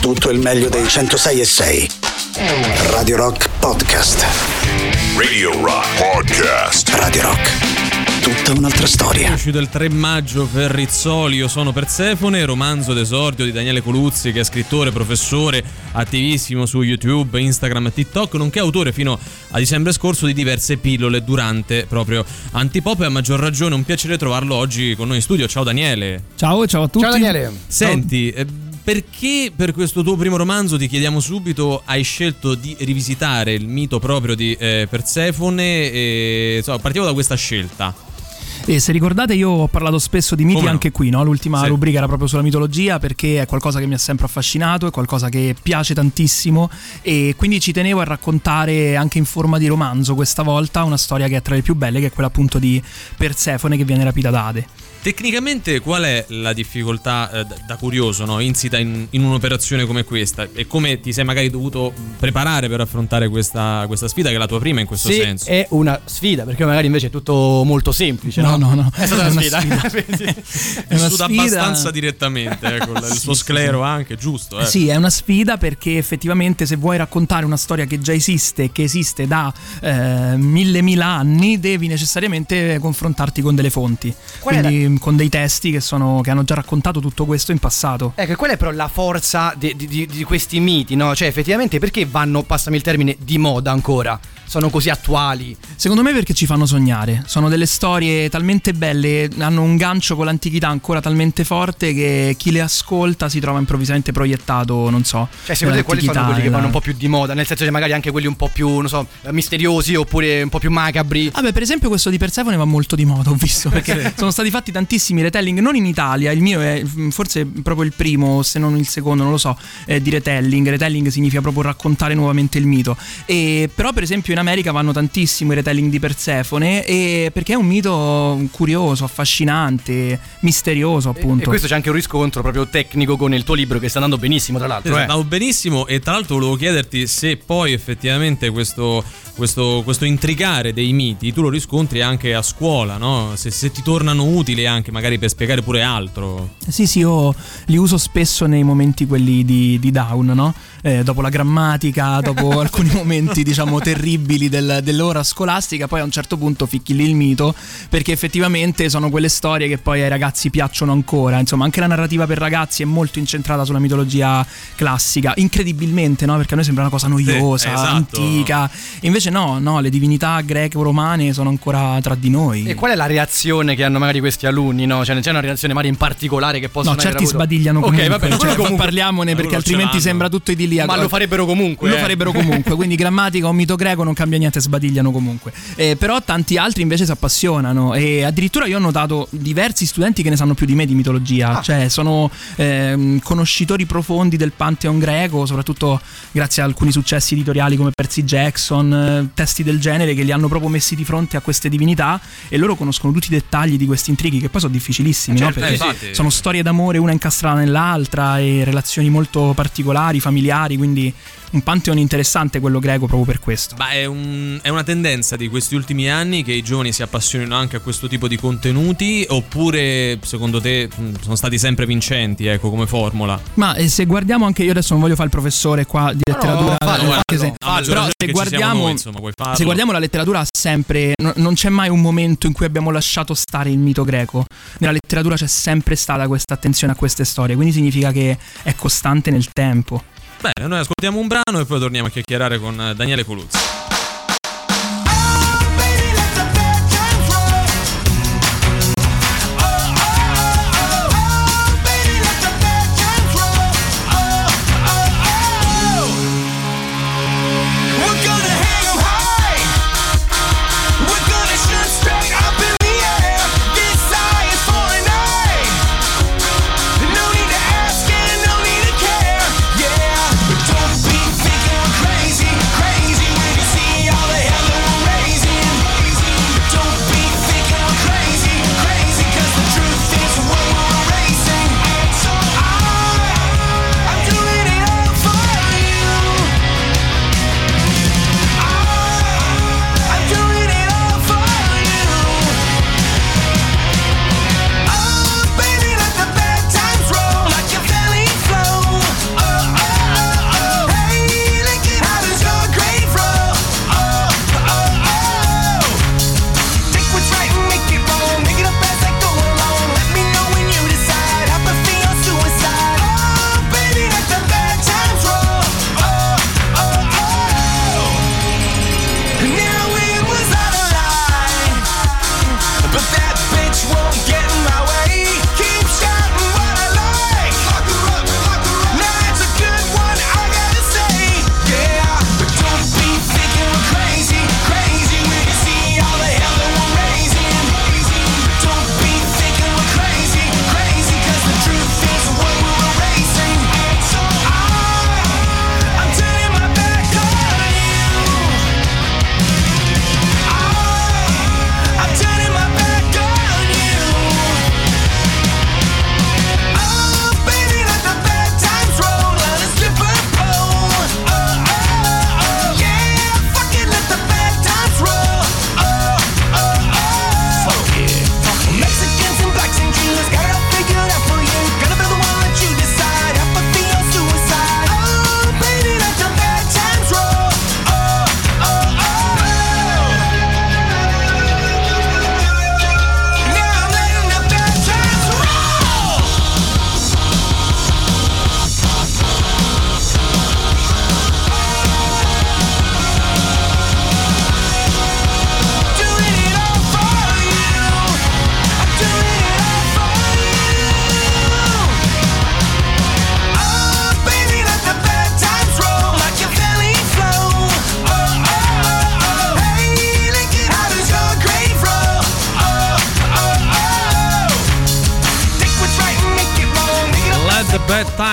tutto il meglio dei 106 e 6. Radio Rock Podcast. Radio Rock Podcast. Radio Rock. Tutta un'altra storia. È uscito il 3 maggio per Rizzoli, Io sono Persefone, romanzo d'esordio di Daniele Coluzzi, che è scrittore, professore, attivissimo su YouTube, Instagram e TikTok, nonché autore fino a dicembre scorso di diverse pillole durante proprio Antipop e a maggior ragione un piacere trovarlo oggi con noi in studio. Ciao Daniele. Ciao, ciao a tutti. Ciao Daniele. Senti, eh, perché per questo tuo primo romanzo, ti chiediamo subito, hai scelto di rivisitare il mito proprio di eh, Persefone? E, insomma, partiamo da questa scelta. E se ricordate, io ho parlato spesso di miti Come no? anche qui, no? L'ultima Sì. rubrica era proprio sulla mitologia perché è qualcosa che mi ha sempre affascinato, è qualcosa che piace tantissimo e quindi ci tenevo a raccontare anche in forma di romanzo questa volta una storia che è tra le più belle, che è quella appunto di Persefone che viene rapita da Ade. Tecnicamente qual è la difficoltà eh, da, da curioso no? insita in, in un'operazione come questa e come ti sei magari dovuto preparare per affrontare questa, questa sfida che è la tua prima in questo Sì, senso? è una sfida, perché magari invece è tutto molto semplice. No, no, no. È stata È una sfida. sfida. È una Vissuta sfida- abbastanza direttamente, eh, con il suo sì, sclero anche, giusto? Eh. Sì, è una sfida perché effettivamente se vuoi raccontare una storia che già esiste che esiste da eh, mille mila anni, devi necessariamente confrontarti con delle fonti, Qual quindi con dei testi che, sono, che hanno già raccontato tutto questo in passato. Ecco, qual è però la forza di, di- di- di questi miti, no? Cioè, effettivamente, perché vanno, passami il termine, di moda ancora? Sono così attuali? Secondo me perché ci fanno sognare, sono delle storie talmente belle, hanno un gancio con l'antichità ancora talmente forte che chi le ascolta si trova improvvisamente proiettato, non so. Cioè, secondo te quali sono quelli che vanno un po' più di moda? Nel senso che magari anche quelli un po' più, non so, misteriosi oppure un po' più macabri? Vabbè, per esempio questo di Persefone va molto di moda, ho visto, perché sono stati fatti tantissimi retelling, non in Italia, il mio è forse proprio il primo, se non il secondo, non lo so, eh, di retelling. Retelling significa proprio raccontare nuovamente il mito. E, però per esempio in America vanno tantissimo i retelling di Persefone e, perché è un mito curioso, affascinante, misterioso E appunto. questo c'è anche un riscontro proprio tecnico con il tuo libro che sta andando benissimo, tra l'altro. Sì, eh. andavo benissimo e tra l'altro volevo chiederti se poi effettivamente questo, questo, questo intricare dei miti tu lo riscontri anche a scuola, no? se, se ti tornano utili anche magari per spiegare pure altro. Sì, sì, io li uso spesso nei momenti quelli di, di down, no? Eh, dopo la grammatica, dopo alcuni momenti, diciamo, terribili del- dell'ora scolastica, poi a un certo punto ficchi lì il mito, perché effettivamente sono quelle storie che poi ai ragazzi piacciono ancora. Insomma, anche la narrativa per ragazzi è molto incentrata sulla mitologia classica, incredibilmente, no? Perché a noi sembra una cosa noiosa, Sì, esatto. antica. Invece no, no, le divinità greche-romane sono ancora tra di noi. E qual è la reazione che hanno magari questi alunni? No? Cioè, c'è una reazione magari in particolare che possono No, certi avuto? sbadigliano Ok, comunque. vabbè, cioè, comunque- parliamone perché altrimenti sembra tutto idilliaco. Ma lo farebbero comunque. Lo eh. farebbero comunque, quindi grammatica o mito greco non cambia niente, sbadigliano comunque. Eh, però tanti altri invece si appassionano e addirittura io ho notato diversi studenti che ne sanno più di me di mitologia, Ah. cioè sono ehm, conoscitori profondi del Pantheon greco, soprattutto grazie a alcuni successi editoriali come Percy Jackson, eh, testi del genere che li hanno proprio messi di fronte a queste divinità e loro conoscono tutti i dettagli di questi intrighi che poi sono difficilissimi, Eh, no? certo, Perché eh, sono storie d'amore una incastrata nell'altra e relazioni molto particolari, familiari, quindi un pantheon interessante quello greco proprio per questo. Ma è, un- è una tendenza di questi ultimi anni che i giovani si appassionino anche a questo tipo di contenuti oppure secondo te sono stati sempre vincenti ecco come formula? Ma eh, se guardiamo anche io adesso non voglio fare il professore qua di letteratura, fallo. anche se- maggior però se guardiamo noi, insomma, puoi farlo. se guardiamo la letteratura ha sempre no- non c'è mai un momento in cui abbiamo lasciato stare il mito greco. Nella letteratura c'è sempre stata questa attenzione a queste storie, quindi significa che è costante nel tempo. Bene, noi ascoltiamo un brano e poi torniamo a chiacchierare con eh, Daniele Coluzzi.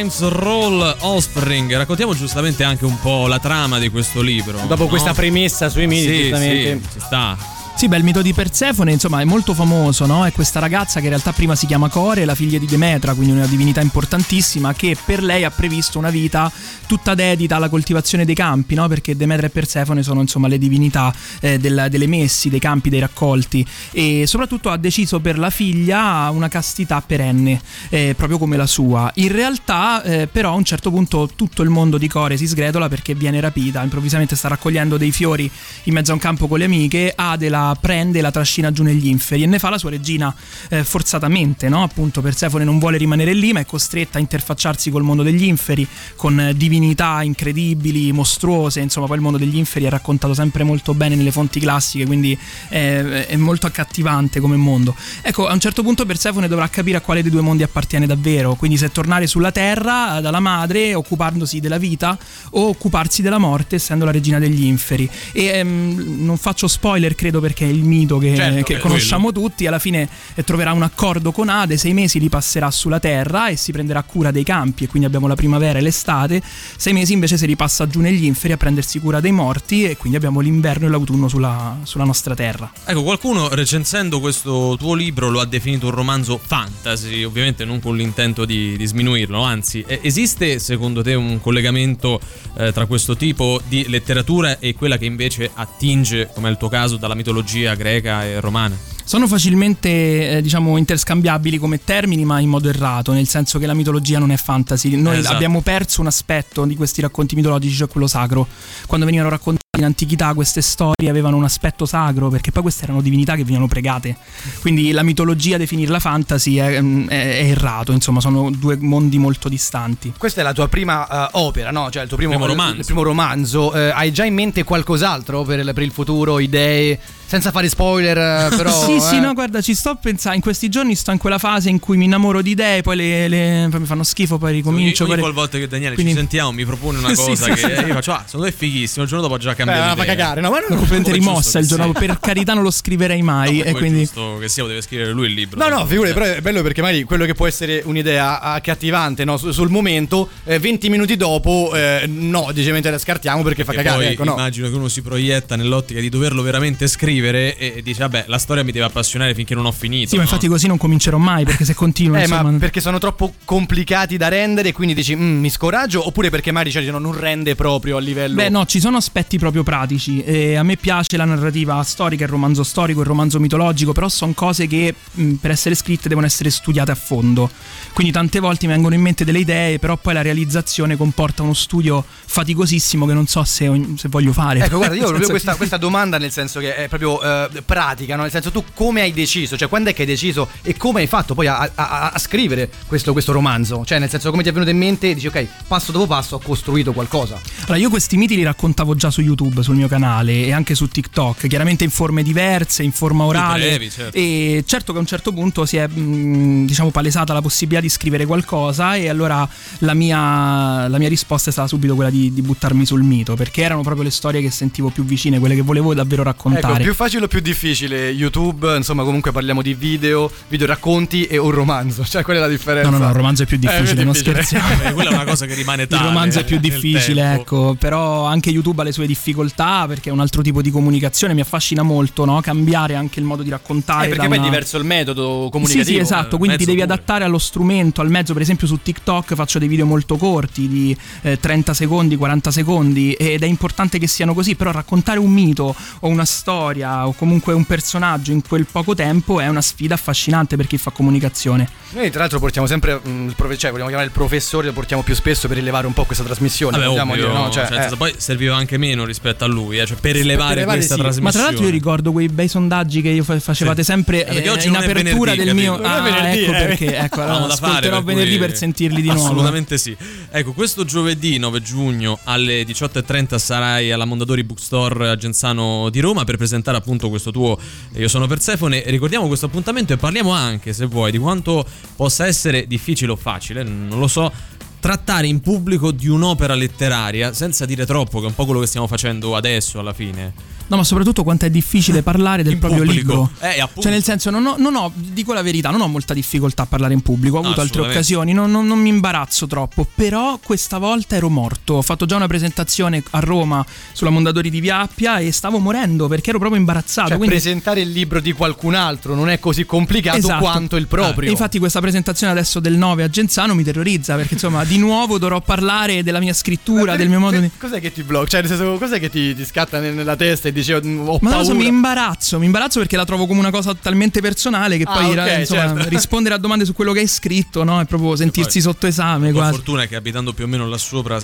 Times Roll Offspring. Raccontiamo giustamente anche un po' la trama di questo libro. Dopo no? questa premessa sui miti, Sì, giustamente. sì, ci sta. Sì, beh, il mito di Persefone, insomma, è molto famoso, no? È questa ragazza che in realtà prima si chiama Core, la figlia di Demetra, quindi una divinità importantissima, che per lei ha previsto una vita tutta dedita alla coltivazione dei campi, no? Perché Demetra e Persefone sono, insomma, le divinità eh, del- delle messi, dei campi, dei raccolti. E soprattutto ha deciso per la figlia una castità perenne, eh, proprio come la sua. In realtà, eh, però, a un certo punto tutto il mondo di Core si sgretola perché viene rapita, improvvisamente sta raccogliendo dei fiori in mezzo a un campo con le amiche, Ade prende e la trascina giù negli inferi e ne fa la sua regina eh, forzatamente, no? Appunto Persefone non vuole rimanere lì ma è costretta a interfacciarsi col mondo degli inferi con eh, divinità incredibili, mostruose, insomma poi il mondo degli inferi è raccontato sempre molto bene nelle fonti classiche, quindi è, è molto accattivante come mondo. Ecco, a un certo punto Persefone dovrà capire a quale dei due mondi appartiene davvero, quindi se tornare sulla terra dalla madre occupandosi della vita o occuparsi della morte essendo la regina degli inferi. E ehm, non faccio spoiler credo perché è il mito che, Certo, che conosciamo tutti, alla fine eh, troverà un accordo con Ade, sei mesi li passerà sulla terra e si prenderà cura dei campi e quindi abbiamo la primavera e l'estate, sei mesi invece si ripassa giù negli inferi a prendersi cura dei morti e quindi abbiamo l'inverno e l'autunno sulla, sulla nostra terra. Ecco, qualcuno recensendo questo tuo libro lo ha definito un romanzo fantasy, ovviamente non con l'intento di, di sminuirlo, anzi, esiste secondo te un collegamento eh, tra questo tipo di letteratura e quella che invece attinge, come è il tuo caso, dalla mitologia greca e romana? Sono facilmente, eh, diciamo, interscambiabili come termini, ma in modo errato, nel senso che la mitologia non è fantasy. Noi Esatto. abbiamo perso un aspetto di questi racconti mitologici, cioè quello sacro. Quando venivano raccontati in antichità queste storie avevano un aspetto sacro, perché poi queste erano divinità che venivano pregate. Quindi la mitologia, definirla fantasy, è, mm, è- è errato, insomma, sono due mondi molto distanti. Questa è la tua prima eh, opera, no? Cioè il tuo primo, Primo romanzo. il- il primo romanzo. Eh, hai già in mente qualcos'altro per il, per il futuro? Idee? Senza fare spoiler, eh, però. sì, eh. sì, no, guarda, ci sto pensando. In questi giorni sto in quella fase in cui mi innamoro di idee, poi, le, le- poi mi fanno schifo, poi ricomincio. ogni, ogni poi- qualvolta che Daniele Quindi- ci sentiamo mi propone una cosa sì, che sì. io faccio, ah, secondo me è fighissimo, il giorno dopo ho già cambiato idea. fa cagare, no? Ma non completamente rimossa il giorno per carità non lo scriverei mai No, e quindi giusto che sia, deve scrivere lui il libro. No, no, figurati, però è bello perché magari quello che può essere un'idea accattivante no, su- sul momento, eh, 20 minuti dopo, eh, no, decisamente la scartiamo perché fa cagare. poi ecco, no. immagino che uno si proietta nell'ottica di doverlo veramente scrivere e dice vabbè la storia mi deve appassionare finché non ho finito. sì ma infatti così non comincerò mai perché se continuo Eh, insomma ma perché sono troppo complicati da rendere e quindi dici "Mm, mi scoraggio oppure perché magari cioè, non rende proprio a livello Beh, no, ci sono aspetti proprio pratici. E a me piace la narrativa storica, il romanzo storico, il romanzo mitologico, però sono cose che mh, per essere scritte devono essere studiate a fondo. Quindi tante volte mi vengono in mente delle idee, però poi la realizzazione comporta uno studio faticosissimo che non so se, se voglio fare. Ecco, guarda, io ho proprio questa, questa domanda nel senso che è proprio eh, pratica, no? nel senso tu come hai deciso, cioè quando è che hai deciso e come hai fatto poi a, a- a- a scrivere questo, questo romanzo, cioè nel senso come ti è venuto in mente e dici ok, passo dopo passo ho costruito qualcosa. Allora, io questi miti li raccontavo già su YouTube, sul mio canale e anche su TikTok, chiaramente in forme diverse, in forma orale. brevi, certo. E certo che a un certo punto si è, mh, diciamo, palesata la possibilità di scrivere qualcosa e allora la mia, la mia risposta è stata subito quella di, di buttarmi sul mito, perché erano proprio le storie che sentivo più vicine, quelle che volevo davvero raccontare. Ecco, più facile o più difficile? YouTube, insomma comunque parliamo di video, video racconti e un romanzo, cioè quella è la differenza. No, no, no, il romanzo è più difficile, più non difficile. scherziamo. Eh, quella è una cosa che rimane Il tale. romanzo è più nel difficile, ecco, però anche YouTube ha le sue difficoltà perché è un altro tipo di comunicazione, mi affascina molto, no? Cambiare anche il modo di raccontare. Eh, perché poi è una- diverso il metodo Sì, comunicativo. sì, esatto, quindi ti devi pure. adattare allo strumento, al mezzo, per esempio su TikTok faccio dei video molto corti di eh, 30 secondi, 40 secondi ed è importante che siano così, però raccontare un mito o una storia o comunque un personaggio in quel poco tempo è una sfida affascinante per chi fa comunicazione. Noi tra l'altro portiamo sempre mm, il professore, cioè vogliamo chiamare il professore, lo portiamo più spesso per rilevare un po' questa trasmissione. Vabbè, ovvio, dire, no? Cioè, nel eh. poi serviva anche meno rispetto a lui, eh, cioè per rilevare rilevare questa sì. trasmissione. Ma tra l'altro io ricordo quei bei sondaggi che facevate Sì. sempre Eh, eh, oggi in apertura venerdì, del mio... capito? Non Ah, venerdì, ecco eh. perché, ecco, allora da fare, per cui- venerdì per sentirli di nuovo. Assolutamente sì. Ecco, questo giovedì 9 giugno alle 18.30 sarai alla Mondadori Bookstore a Genzano di Roma per presentare appunto questo tuo Io sono Persefone. Ricordiamo questo appuntamento e parliamo anche, se vuoi, di quanto possa essere difficile o facile, non lo so. Trattare in pubblico di un'opera letteraria senza dire troppo, che è un po' quello che stiamo facendo adesso alla fine. No, ma soprattutto quanto è difficile parlare del In proprio pubblico. libro. Eh, appunto. Cioè, nel senso, non ho, non ho- dico la verità, non ho molta difficoltà a parlare in pubblico. Ho No, avuto altre occasioni, non, non- non mi imbarazzo troppo. Però questa volta ero morto. Ho fatto già una presentazione a Roma sulla Mondadori di Via Appia e stavo morendo perché ero proprio imbarazzato. Cioè, quindi- presentare il libro di qualcun altro non è così complicato Esatto. quanto il proprio. E infatti questa presentazione adesso del 9 a Genzano mi terrorizza perché insomma di nuovo dovrò parlare della mia scrittura, del mio modo di... Cos'è che ti blocca? Cioè, nel senso, cos'è che ti, ti scatta nel- nella testa e dici, "Oh, ho Ma non so, mi imbarazzo, mi imbarazzo perché la trovo come una cosa talmente personale che Ah, poi ok, ra- insomma, certo. rispondere a domande su quello che hai scritto, no? È proprio sentirsi sotto esame La fortuna è che abitando più o meno là sopra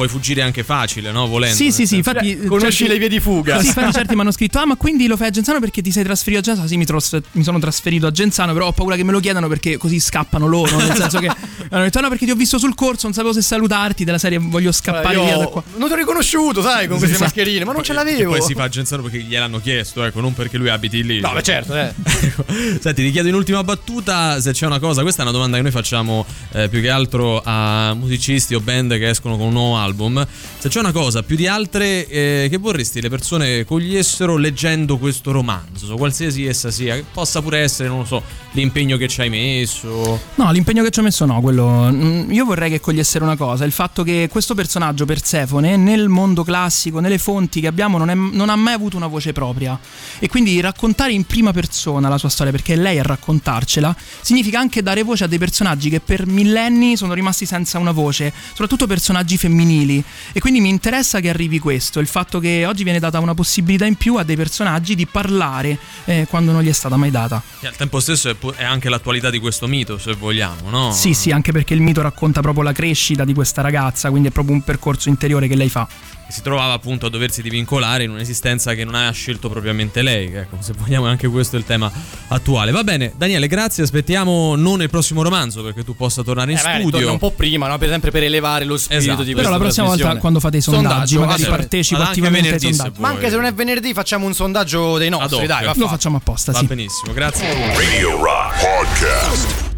puoi fuggire anche facile, no? Volendo. Sì, sì, sì, infatti Cioè, conosci certi- le vie di fuga. Sì, infatti certi mi hanno scritto "Ah, ma quindi lo fai a Genzano perché ti sei trasferito a Genzano?" Sì, mi, tros- mi sono trasferito a Genzano, però ho paura che me lo chiedano perché così scappano loro, nel senso che hanno detto "No, perché ti ho visto sul corso, non sapevo se salutarti della serie voglio scappare Io via da qua". non ti ho riconosciuto, sai, con queste Esatto. mascherine, ma non ce E l'avevo. poi si fa a Genzano perché gliel'hanno chiesto, ecco, non perché lui abiti lì. No, beh, certo, eh. Ecco. Senti, ti chiedo in ultima battuta se c'è una cosa, questa è una domanda che noi facciamo eh, più che altro a musicisti o band che escono con un nuovo album. Se c'è una cosa più di altre eh, che vorresti le persone cogliessero leggendo questo romanzo, qualsiasi essa sia, che possa pure essere, non lo so, l'impegno che ci hai messo. No, l'impegno che ci ho messo no, quello. mm, Io vorrei che cogliessero una cosa: il fatto che questo personaggio, Persefone, nel mondo classico, nelle fonti che abbiamo, non, è- non ha mai avuto una voce propria. E quindi raccontare in prima persona la sua storia, perché è lei a raccontarcela, significa anche dare voce a dei personaggi che per millenni sono rimasti senza una voce, soprattutto personaggi femminili. E quindi mi interessa che arrivi questo: il fatto che oggi viene data una possibilità in più a dei personaggi di parlare eh, quando non gli è stata mai data. E al tempo stesso è, pu- è anche l'attualità di questo mito, se vogliamo, no? Sì, sì, anche perché il mito racconta proprio la crescita di questa ragazza, quindi è proprio un percorso interiore che lei fa. che si trovava appunto a doversi divincolare in un'esistenza che non ha scelto propriamente lei. Ecco, se vogliamo, anche questo è il tema attuale. Va bene, Daniele, grazie. Aspettiamo non il prossimo romanzo perché tu possa tornare in Eh, studio. torna un po' prima, no? Per esempio per elevare lo spirito Esatto. di Però questa Però la prossima volta quando fate i sondaggi, Sondaggio, magari partecipo attivamente ai sondaggi. Ma anche se non è venerdì facciamo un sondaggio dei nostri, dai, va Lo facciamo apposta, Va sì. benissimo, grazie. Radio Rock Podcast.